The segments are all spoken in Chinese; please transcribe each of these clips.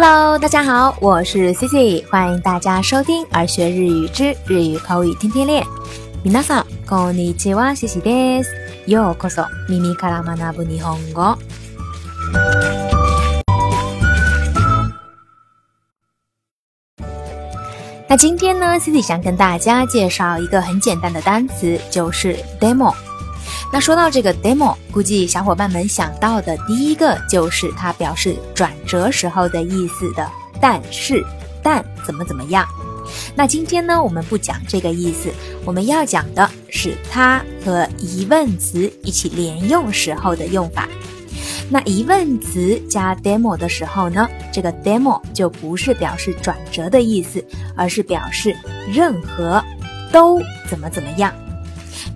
Hello，大家好，我是 Cici，欢迎大家收听《而学日语之日语口语天天练》。皆さん、こんにちは、Cici です。ようこそ、耳から学ぶ日本語。那今天呢，Cici 想跟大家介绍一个很简单的单词，就是 demo。那说到这个 demo，估计小伙伴们想到的第一个就是它表示转折时候的意思的，但是但怎么怎么样。那今天呢，我们不讲这个意思，我们要讲的是它和疑问词一起连用时候的用法。那疑问词加 demo 的时候呢，这个 demo 就不是表示转折的意思，而是表示任何都怎么怎么样。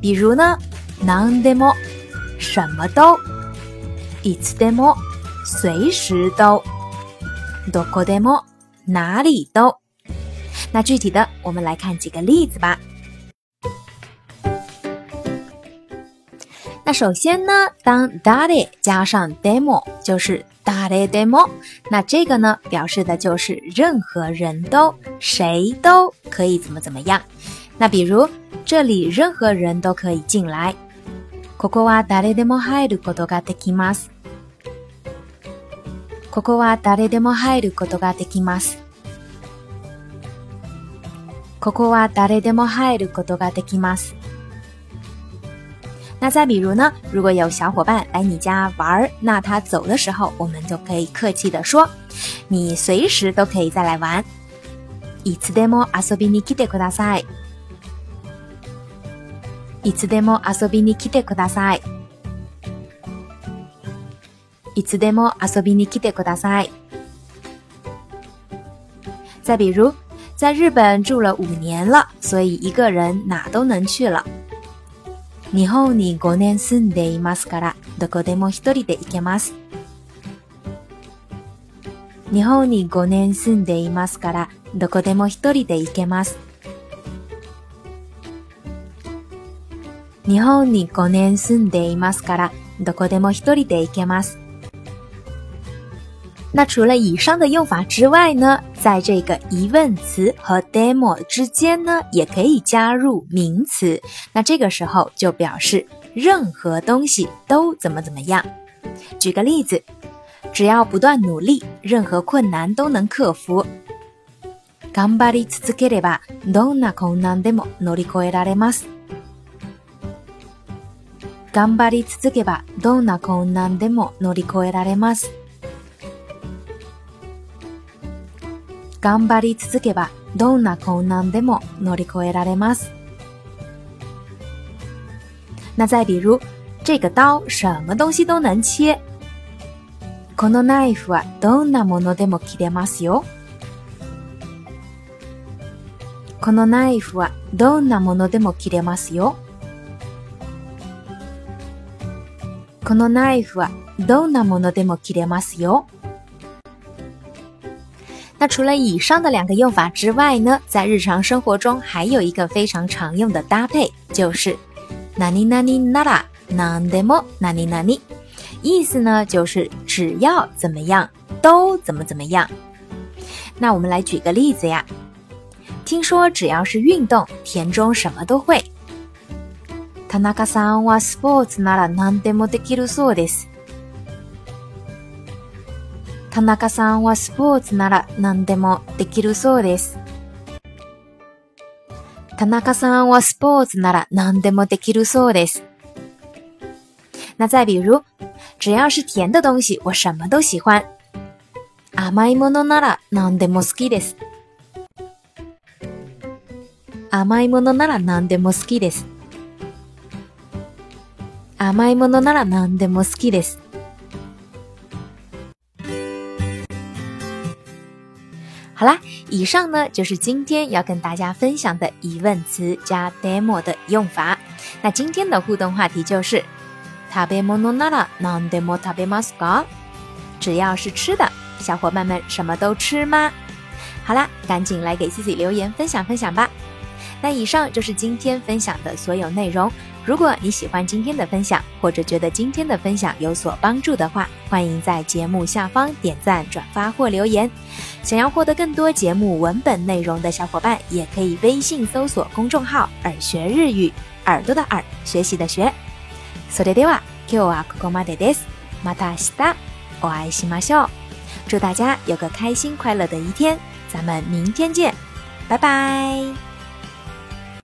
比如呢？何でも，什么都；いつでも，随时都；どこでも，哪里都。那具体的，我们来看几个例子吧。那首先呢，当だれ加上 demo 就是 dare demo，那这个呢，表示的就是任何人都谁都可以怎么怎么样。那比如这里任何人都可以进来。ここは誰でも入ることができます。ここは誰でも入ることができます。ここは誰でも入ることができます。那再比如呢，如果有小伙伴来你家玩儿，那他走的时候，我们就可以客气的说：“你随时都可以再来玩。”いつでも遊びに来てください。いつでも遊びに来てください。いつでも遊びに来てください。再比如，在日本住了5年了，所以一个人哪都能去了。日本に5年住んでいますから、どこでも一人で行けます。日本に5年住んでいますから、どこでも一人で行けます。日本に5年住んでいますから、どこでもひ人で行けます。那除了以上的用法之外呢，在这个疑问词和 demo 之间呢，也可以加入名词。那这个时候就表示任何东西都怎么怎么样。举个例子，只要不断努力，任何困难都能克服。頑張り続ければ、どんな困難でも乗り越えられます。頑張り続けばどんな困難でも乗り越えられます。頑張り続けばどんな困難でも乗り越えられます。那再比如、这个刀什么东西都能切。このナイフはどんなものでも切れますよ。このナイフはどんなものでも切れますよ。no knife，dona no demo kiremasu yo。那除了以上的两个用法之外呢，在日常生活中还有一个非常常用的搭配，就是 nani nani nara non demo nani nani。意思呢就是只要怎么样，都怎么怎么样。那我们来举个例子呀，听说只要是运动，田中什么都会。田中さんはスポーツなら何でもできるそうです。田中さんはスポーツなら何でもできるそうです。田中さんはスポーツなら何でもできるそうです。那再比如、只要是甜的东西、我什么都喜欢。甘いものなら何でも好きです。甘いものなら何でも好きです。甘いものなら何でも好きです。好啦，以上呢就是今天要跟大家分享的疑问词加 demo 的用法。那今天的互动话题就是：食べ物ならでも食べますか？只要是吃的，小伙伴们什么都吃吗？好啦，赶紧来给 Cici 留言分享分享吧！那以上就是今天分享的所有内容。如果你喜欢今天的分享，或者觉得今天的分享有所帮助的话，欢迎在节目下方点赞、转发或留言。想要获得更多节目文本内容的小伙伴，也可以微信搜索公众号“耳学日语”，耳朵的耳，学习的学。祝大家有个开心快乐的一天，咱们明天见，拜拜。